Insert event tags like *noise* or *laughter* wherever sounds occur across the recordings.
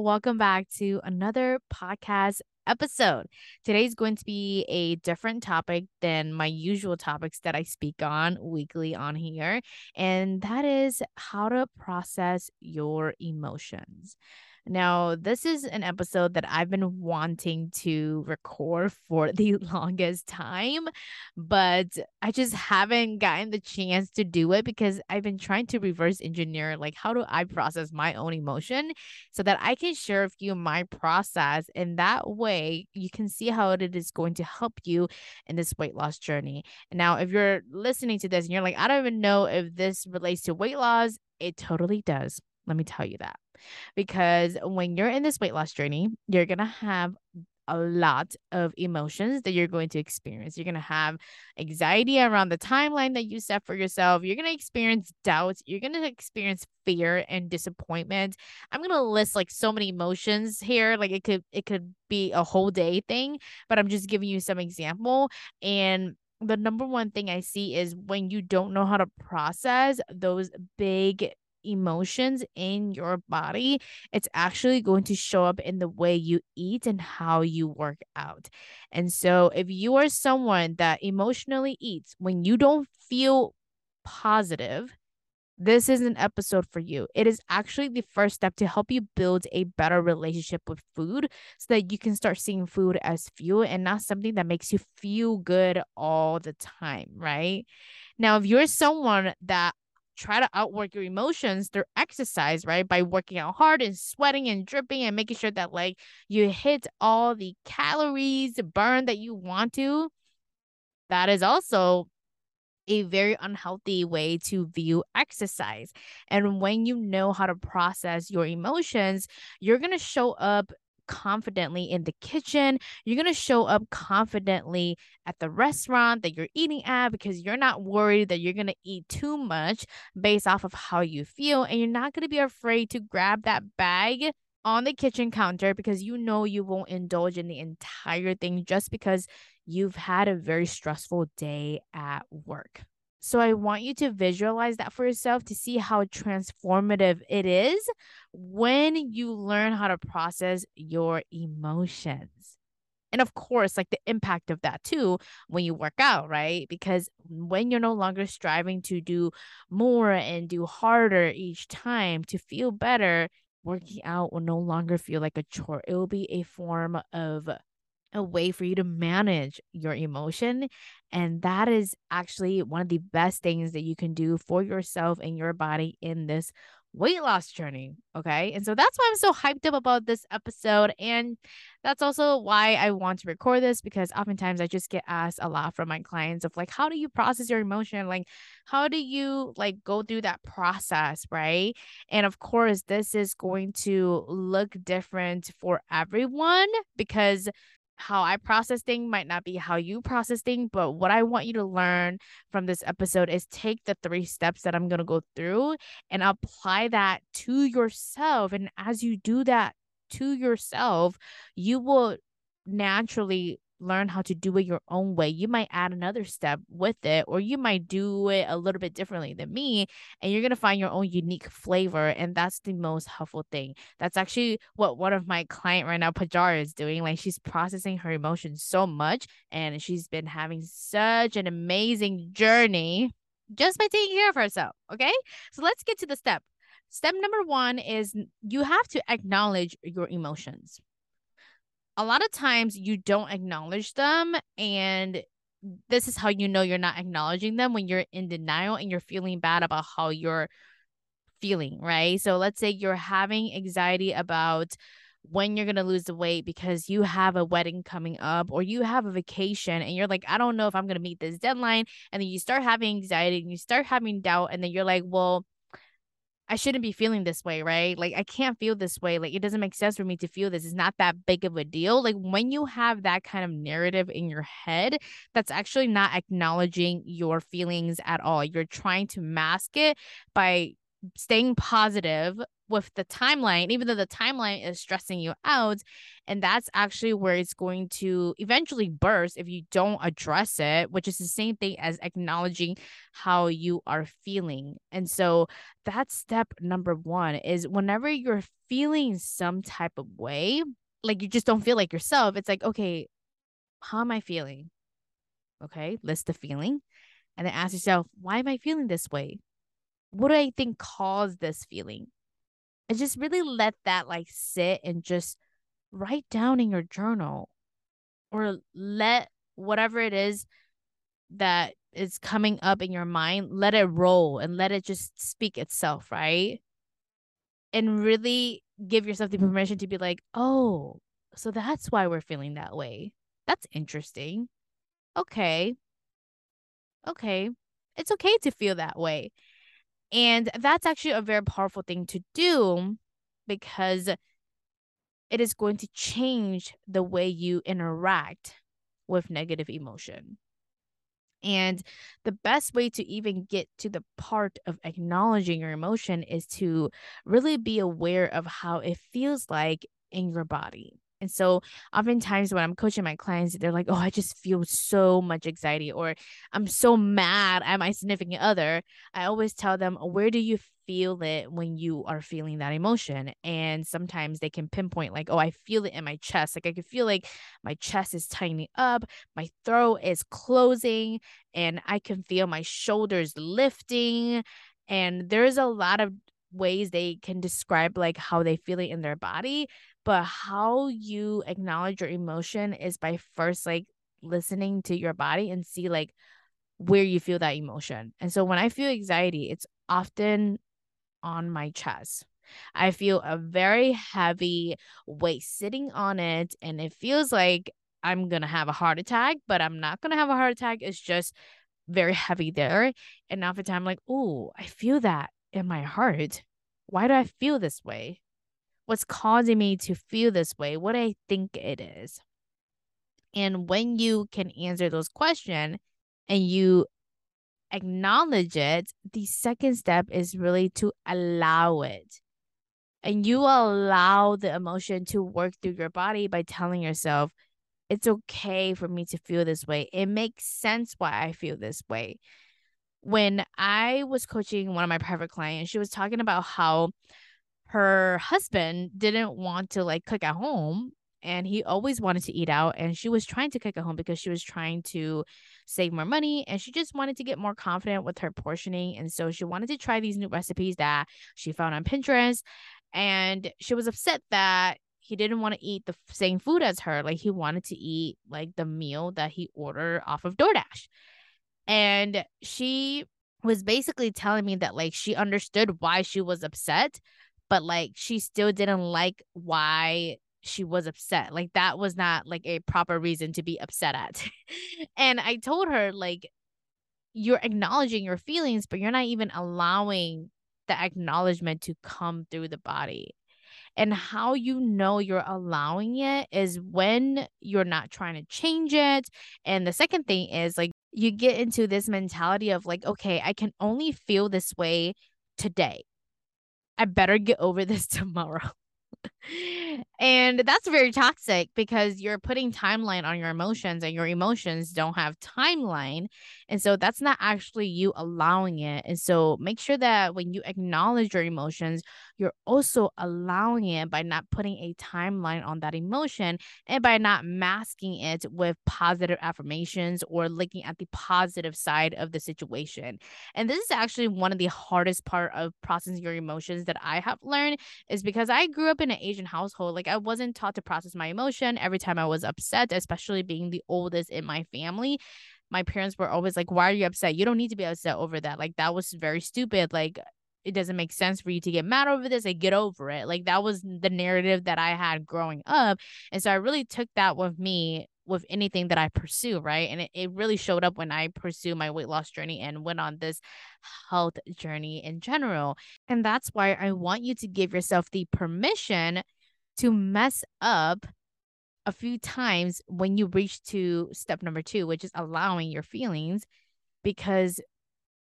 Welcome back to another podcast episode. Today's going to be a different topic than my usual topics that I speak on weekly on here, and that is how to process your emotions. Now, this is an episode that I've been wanting to record for *laughs* the longest time, but I just haven't gotten the chance to do it because I've been trying to reverse engineer like how do I process my own emotion so that I can share with you my process and that way you can see how it is going to help you in this weight loss journey. Now, if you're listening to this and you're like I don't even know if this relates to weight loss, it totally does. Let me tell you that because when you're in this weight loss journey, you're going to have a lot of emotions that you're going to experience. You're going to have anxiety around the timeline that you set for yourself. You're going to experience doubts. You're going to experience fear and disappointment. I'm going to list like so many emotions here. Like it could it could be a whole day thing, but I'm just giving you some example and the number one thing I see is when you don't know how to process those big emotions in your body, it's actually going to show up in the way you eat and how you work out. And so, if you are someone that emotionally eats when you don't feel positive, this is an episode for you. It is actually the first step to help you build a better relationship with food so that you can start seeing food as fuel and not something that makes you feel good all the time, right? Now, if you're someone that try to outwork your emotions through exercise, right? By working out hard and sweating and dripping and making sure that like you hit all the calories burn that you want to. That is also a very unhealthy way to view exercise. And when you know how to process your emotions, you're going to show up confidently in the kitchen. You're going to show up confidently at the restaurant that you're eating at because you're not worried that you're going to eat too much based off of how you feel. And you're not going to be afraid to grab that bag on the kitchen counter because you know you won't indulge in the entire thing just because you've had a very stressful day at work. So I want you to visualize that for yourself to see how transformative it is when you learn how to process your emotions. And of course, like the impact of that too when you work out, right? Because when you're no longer striving to do more and do harder each time to feel better, working out will no longer feel like a chore. It will be a form of a way for you to manage your emotion. And that is actually one of the best things that you can do for yourself and your body in this weight loss journey. Okay. And so that's why I'm so hyped up about this episode. And that's also why I want to record this because oftentimes I just get asked a lot from my clients of like, how do you process your emotion? Like, how do you like go through that process? Right. And of course, this is going to look different for everyone because how I process things might not be how you process things, but what I want you to learn from this episode is take the three steps that I'm going to go through and apply that to yourself. And as you do that to yourself, you will naturally learn how to do it your own way. You might add another step with it, or you might do it a little bit differently than me, and you're to find your own unique flavor. And that's the most helpful thing. That's actually what one of my client right now, Pajar, is doing. Like she's processing her emotions so much, and she's been having such an amazing journey just by taking care of herself. Okay. So let's get to the step. Step number one is you have to acknowledge your emotions a lot of times you don't acknowledge them and this is how you know you're not acknowledging them when you're in denial and you're feeling bad about how you're feeling, right? So let's say you're having anxiety about when you're going to lose the weight because you have a wedding coming up or you have a vacation and you're like, I don't know if I'm going to meet this deadline. And then you start having anxiety and you start having doubt. And then you're like, well, I shouldn't be feeling this way, right? Like I can't feel this way. Like it doesn't make sense for me to feel this. It's not that big of a deal. Like when you have that kind of narrative in your head, that's actually not acknowledging your feelings at all. You're trying to mask it by staying positive with the timeline, even though the timeline is stressing you out. And that's actually where it's going to eventually burst if you don't address it, which is the same thing as acknowledging how you are feeling. And so that's step number one is whenever you're feeling some type of way, like you just don't feel like yourself, it's like, okay, how am I feeling? Okay, list the feeling. And then ask yourself, why am I feeling this way? What do I think caused this feeling? And just really let that like sit and just write down in your journal or let whatever it is that is coming up in your mind let it roll and let it just speak itself right? And really give yourself the permission to be like oh so that's why we're feeling that way. That's interesting. Okay. Okay. It's okay to feel that way and that's actually a very powerful thing to do because it is going to change the way you interact with negative emotion. And the best way to even get to the part of acknowledging your emotion is to really be aware of how it feels like in your body. And so, oftentimes, when I'm coaching my clients, they're like, Oh, I just feel so much anxiety, or I'm so mad at my significant other. I always tell them, Where do you feel it when you are feeling that emotion? And sometimes they can pinpoint, like, Oh, I feel it in my chest. Like, I can feel like my chest is tightening up, my throat is closing, and I can feel my shoulders lifting. And there's a lot of ways they can describe like how they feel it in their body but how you acknowledge your emotion is by first like listening to your body and see like where you feel that emotion. And so when I feel anxiety, it's often on my chest. I feel a very heavy weight sitting on it, and it feels like I'm gonna have a heart attack, but I'm not gonna have a heart attack. It's just very heavy there. And time, I'm like, oh, I feel that in my heart. Why do I feel this way? What's causing me to feel this way, what I think it is. And when you can answer those questions and you acknowledge it, the second step is really to allow it. And you allow the emotion to work through your body by telling yourself, it's okay for me to feel this way. It makes sense why I feel this way. When I was coaching one of my private clients, she was talking about how her husband didn't want to like cook at home and he always wanted to eat out and she was trying to cook at home because she was trying to save more money and she just wanted to get more confident with her portioning and so she wanted to try these new recipes that she found on Pinterest and she was upset that he didn't want to eat the same food as her like he wanted to eat like the meal that he ordered off of DoorDash and she was basically telling me that like she understood why she was upset but like she still didn't like why she was upset. Like that was not like a proper reason to be upset at. *laughs* and I told her like you're acknowledging your feelings, but you're not even allowing the acknowledgement to come through the body. And how you know you're allowing it is when you're not trying to change it. And the second thing is like you get into this mentality of like, okay, I can only feel this way today. I better get over this *laughs* tomorrow. And that's very toxic because you're putting timeline on your emotions and your emotions don't have timeline. And so that's not actually you allowing it. And so make sure that when you acknowledge your emotions you're also allowing it by not putting a timeline on that emotion and by not masking it with positive affirmations or looking at the positive side of the situation. And this is actually one of the hardest part of processing your emotions that i have learned is because i grew up in an asian household. Like I wasn't taught to process my emotion every time I was upset, especially being the oldest in my family. My parents were always like, Why are you upset? You don't need to be upset over that. Like, that was very stupid. Like, it doesn't make sense for you to get mad over this. Like, get over it. Like, that was the narrative that I had growing up. And so I really took that with me with anything that I pursue, right? And it, it really showed up when I pursue my weight loss journey and went on this health journey in general. And that's why I want you to give yourself the permission to mess up a few times when you reach to step number two, which is allowing your feelings. Because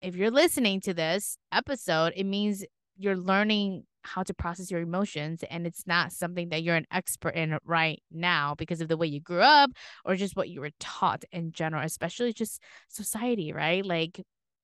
if you're listening to this episode, it means you're learning how to process your emotions and it's not something that you're an expert in right now because of the way you grew up or just what you were taught in general especially just society right like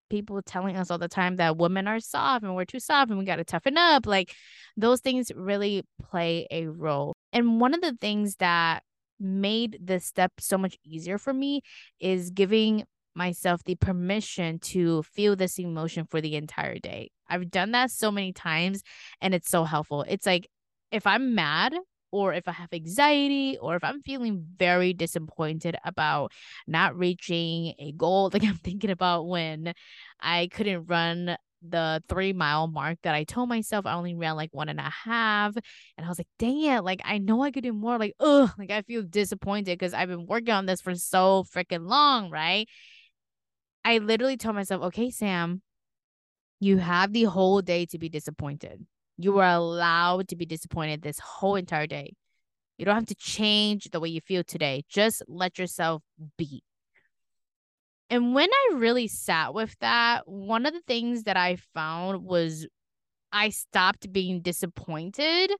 people telling us all the time that women are soft and we're too soft and we got to toughen up like those things really play a role and one of the things that made this step so much easier for me is giving myself the permission to feel this emotion for the entire day. I've done that so many times and it's so helpful. It's like if I'm mad or if I have anxiety or if I'm feeling very disappointed about not reaching a goal, *laughs* like I'm thinking about when I couldn't run the three mile mark that I told myself I only ran like one and a half. And I was like, dang it, like I know I could do more. Like, ugh, like I feel disappointed because I've been working on this for so freaking long, right? I literally told myself, okay, Sam, you have the whole day to be disappointed. You are allowed to be disappointed this whole entire day. You don't have to change the way you feel today. Just let yourself be. And when I really sat with that, one of the things that I found was I stopped being disappointed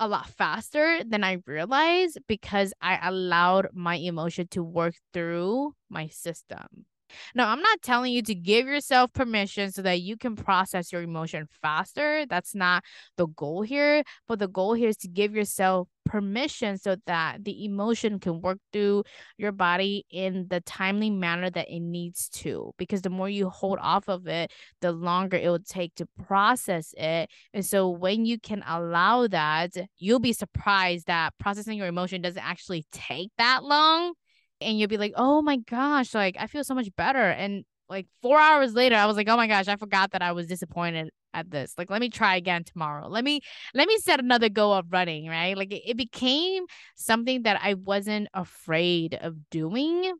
a lot faster than I realized because I allowed my emotion to work through my system. Now, I'm not telling you to give yourself permission so that you can process your emotion faster. That's not the goal here. But the goal here is to give yourself permission so that the emotion can work through your body in the timely manner that it needs to. Because the more you hold off of it, the longer it will take to process it. And so when you can allow that, you'll be surprised that processing your emotion doesn't actually take that long and you'll be like, oh my gosh, like I feel so much better. And like four hours later, I was like, oh my gosh, I forgot that I was disappointed at this. Like, let me try again tomorrow. Let me let me set another go of running, right? Like it, it became something that I wasn't afraid of doing.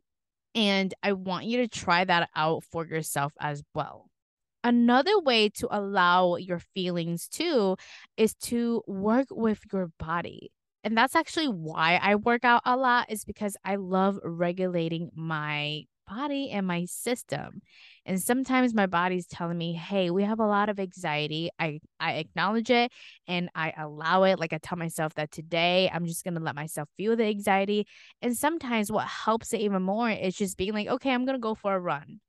And I want you to try that out for yourself as well. Another way to allow your feelings too is to work with your body and that's actually why I work out a lot is because I love regulating my body and my system. And sometimes my body's telling me, "Hey, we have a lot of anxiety." I I acknowledge it and I allow it. Like I tell myself that today I'm just going to let myself feel the anxiety. And sometimes what helps it even more is just being like, "Okay, I'm going to go for a run."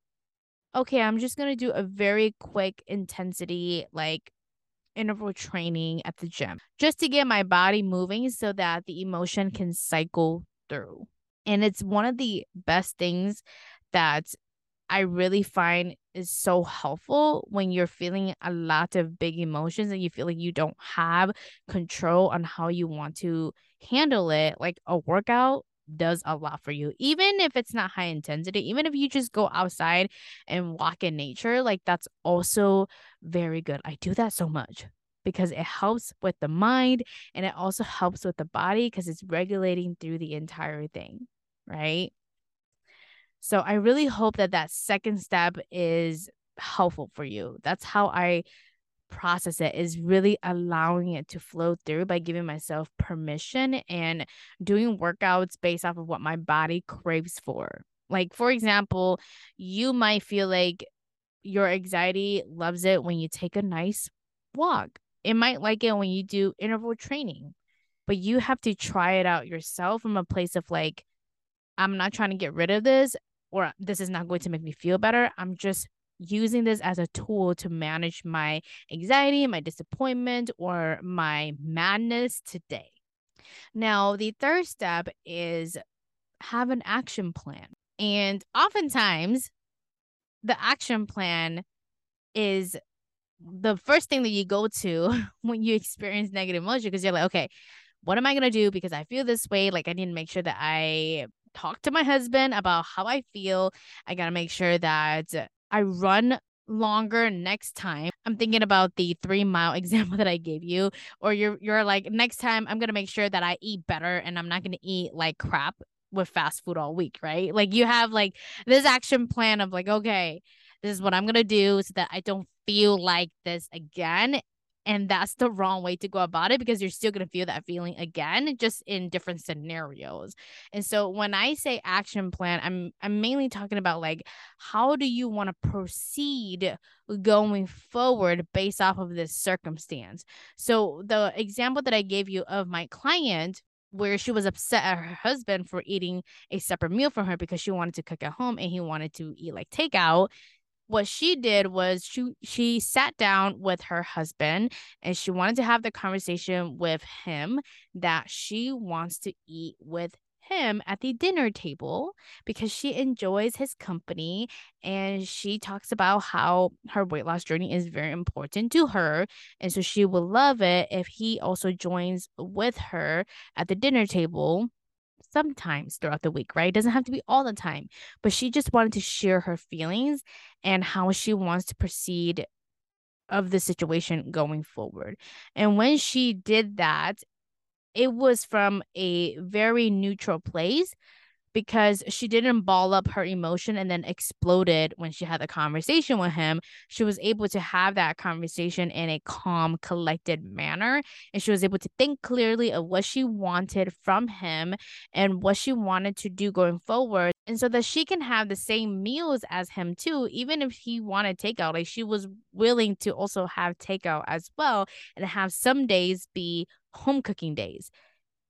Okay, I'm just going to do a very quick intensity like interval training at the gym just to get my body moving so that the emotion can cycle through. And it's one of the best things that I really find is so helpful when you're feeling a lot of big emotions and you feel like you don't have control on how you want to handle it. Like a workout does a lot for you. Even if it's not high intensity, even if you just go outside and walk in nature, like that's also very good. I do that so much because it helps with the mind and it also helps with the body because it's regulating through the entire thing, right? So I really hope that that second step is helpful for you. That's how I process it is really allowing it to flow through by giving myself permission and doing workouts based off of what my body craves for. Like, for example, you might feel like your anxiety loves it when you take a nice walk. It might like it when you do interval training, but you have to try it out yourself from a place of like, I'm not trying to get rid of this or this is not going to make me feel better. I'm just using this as a tool to manage my anxiety, my disappointment, or my madness today. Now, the third step is have an action plan. And oftentimes, the action plan is the first thing that you go to *laughs* when you experience negative emotion because you're like, okay, what am I going to do? Because I feel this way. Like, I need to make sure that I talk to my husband about how I feel. I got to make sure that I run longer next time. I'm thinking about the 3 mile *laughs* example that I gave you or you're you're like next time I'm to make sure that I eat better and I'm not to eat like crap with fast food all week, right? Like you have like this action plan of like, okay, this is what I'm gonna do so that I don't feel like this again. And that's the wrong way to go about it because you're still going to feel that feeling again, just in different scenarios. And so when I say action plan, I'm I'm mainly talking about like how do you want to proceed going forward based off of this circumstance. So the example that I gave you of my client where she was upset at her husband for eating a separate meal for her because she wanted to cook at home and he wanted to eat like takeout what she did was she she sat down with her husband and she wanted to have the conversation with him that she wants to eat with him at the dinner table because she enjoys his company and she talks about how her weight loss journey is very important to her and so she would love it if he also joins with her at the dinner table sometimes throughout the week, right? It doesn't have to be all the time, but she just wanted to share her feelings and how she wants to proceed of the situation going forward. And when she did that, it was from a very neutral place because she didn't ball up her emotion and then exploded when she had the conversation with him. She was able to have that conversation in a calm, collected manner. And she was able to think clearly of what she wanted from him and what she wanted to do going forward. And so that she can have the same meals as him too, even if he wanted takeout. Like she was willing to also have takeout as well and have some days be home cooking days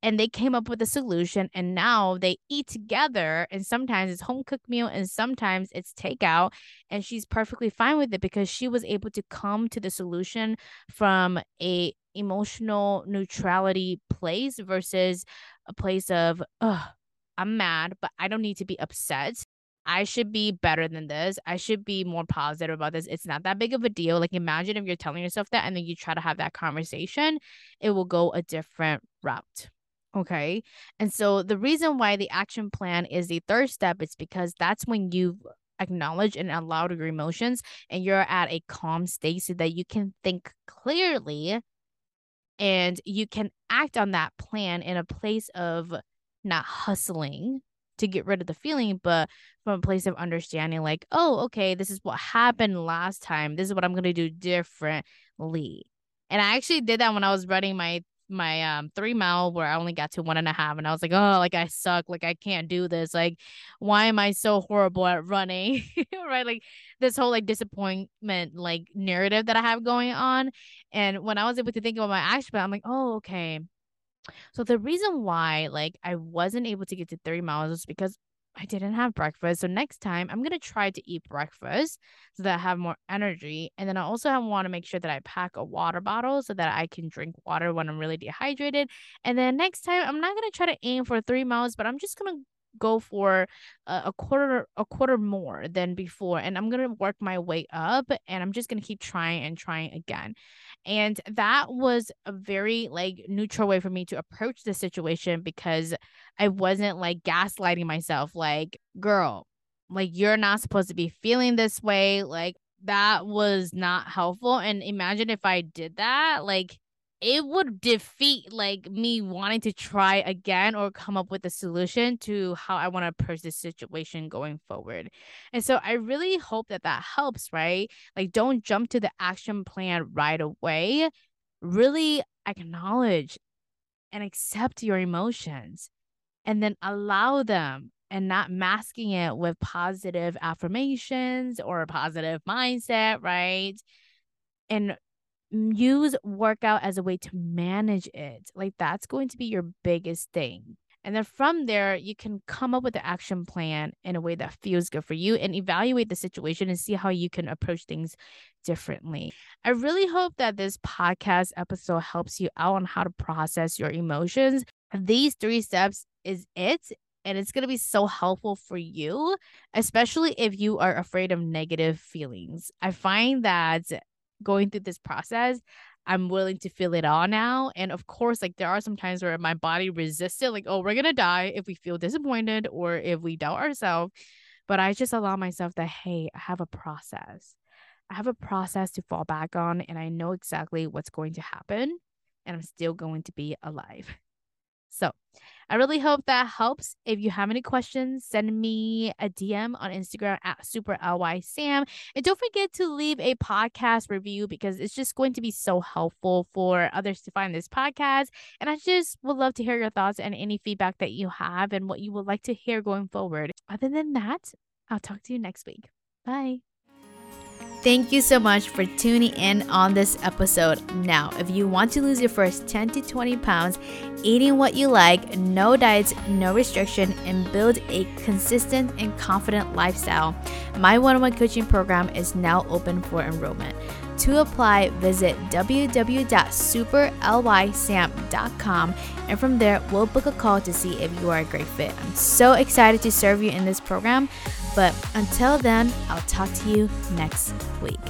and they came up with a solution and now they eat together and sometimes it's home cooked meal and sometimes it's takeout and she's perfectly fine with it because she was able to come to the solution from a emotional neutrality place versus a place of oh i'm mad but i don't need to be upset I should be better than this. I should be more positive about this. It's not that big of a deal. Like, imagine if you're telling yourself that and then you try to have that conversation, it will go a different route. Okay. And so the reason why the action plan is the third step is because that's when you acknowledge and allow your emotions and you're at a calm state so that you can think clearly and you can act on that plan in a place of not hustling to get rid of the feeling, but from a place of understanding, like, oh, okay, this is what happened last time. This is what I'm going to do differently. And I actually did that when I was running my my um three mile where I only got to one and a half and I was like, oh, like I suck, like I can't do this. Like, why am I so horrible at running? *laughs* right. Like this whole like disappointment like narrative that I have going on. And when I was able to think about my action plan, I'm like, oh, okay. So the reason why like I wasn't able to get to three miles was because I didn't have breakfast. So next time I'm gonna try to eat breakfast so that I have more energy. And then I also want to make sure that I pack a water bottle so that I can drink water when I'm really dehydrated. And then next time I'm not gonna try to aim for three miles, but I'm just gonna go for a, a quarter a quarter more than before and i'm going to work my way up and i'm just going to keep trying and trying again. And that was a very like neutral way for me to approach the situation because i wasn't like gaslighting myself like girl like you're not supposed to be feeling this way like that was not helpful and imagine if i did that like it would defeat like me wanting to try again or come up with a solution to how I want to approach this situation going forward. And so I really hope that that helps, right? Like don't jump to the action plan right away. Really acknowledge and accept your emotions and then allow them and not masking it with positive affirmations or a positive mindset, right? And use workout as a way to manage it. Like that's going to be your biggest thing. And then from there, you can come up with an action plan in a way that feels good for you and evaluate the situation and see how you can approach things differently. I really hope that this podcast episode helps you out on how to process your emotions. These three steps is it. And it's going to be so helpful for you, especially if you are afraid of negative feelings. I find that going through this process, I'm willing to feel it all now. And of course, like there are some times where my body resists it, like, oh, we're gonna die if we feel disappointed or if we doubt ourselves. But I just allow myself that, hey, I have a process. I have a process to fall back on, and I know exactly what's going to happen, and I'm still going to be alive. So I really hope that helps. If you have any questions, send me a DM on Instagram at superlysam, and don't forget to leave a podcast review because it's just going to be so helpful for others to find this podcast. And I just would love to hear your thoughts and any feedback that you have and what you would like to hear going forward. Other than that, I'll talk to you next week. Bye. Thank you so much for tuning in on this episode. Now, if you want to lose your first 10 to 20 pounds, eating what you like, no diets, no restriction, and build a consistent and confident lifestyle, my one on one coaching program is now open for enrollment. To apply, visit www.superlysam.com and from there, we'll book a call to see if you are a great fit. I'm so excited to serve you in this program, but until then, I'll talk to you next week.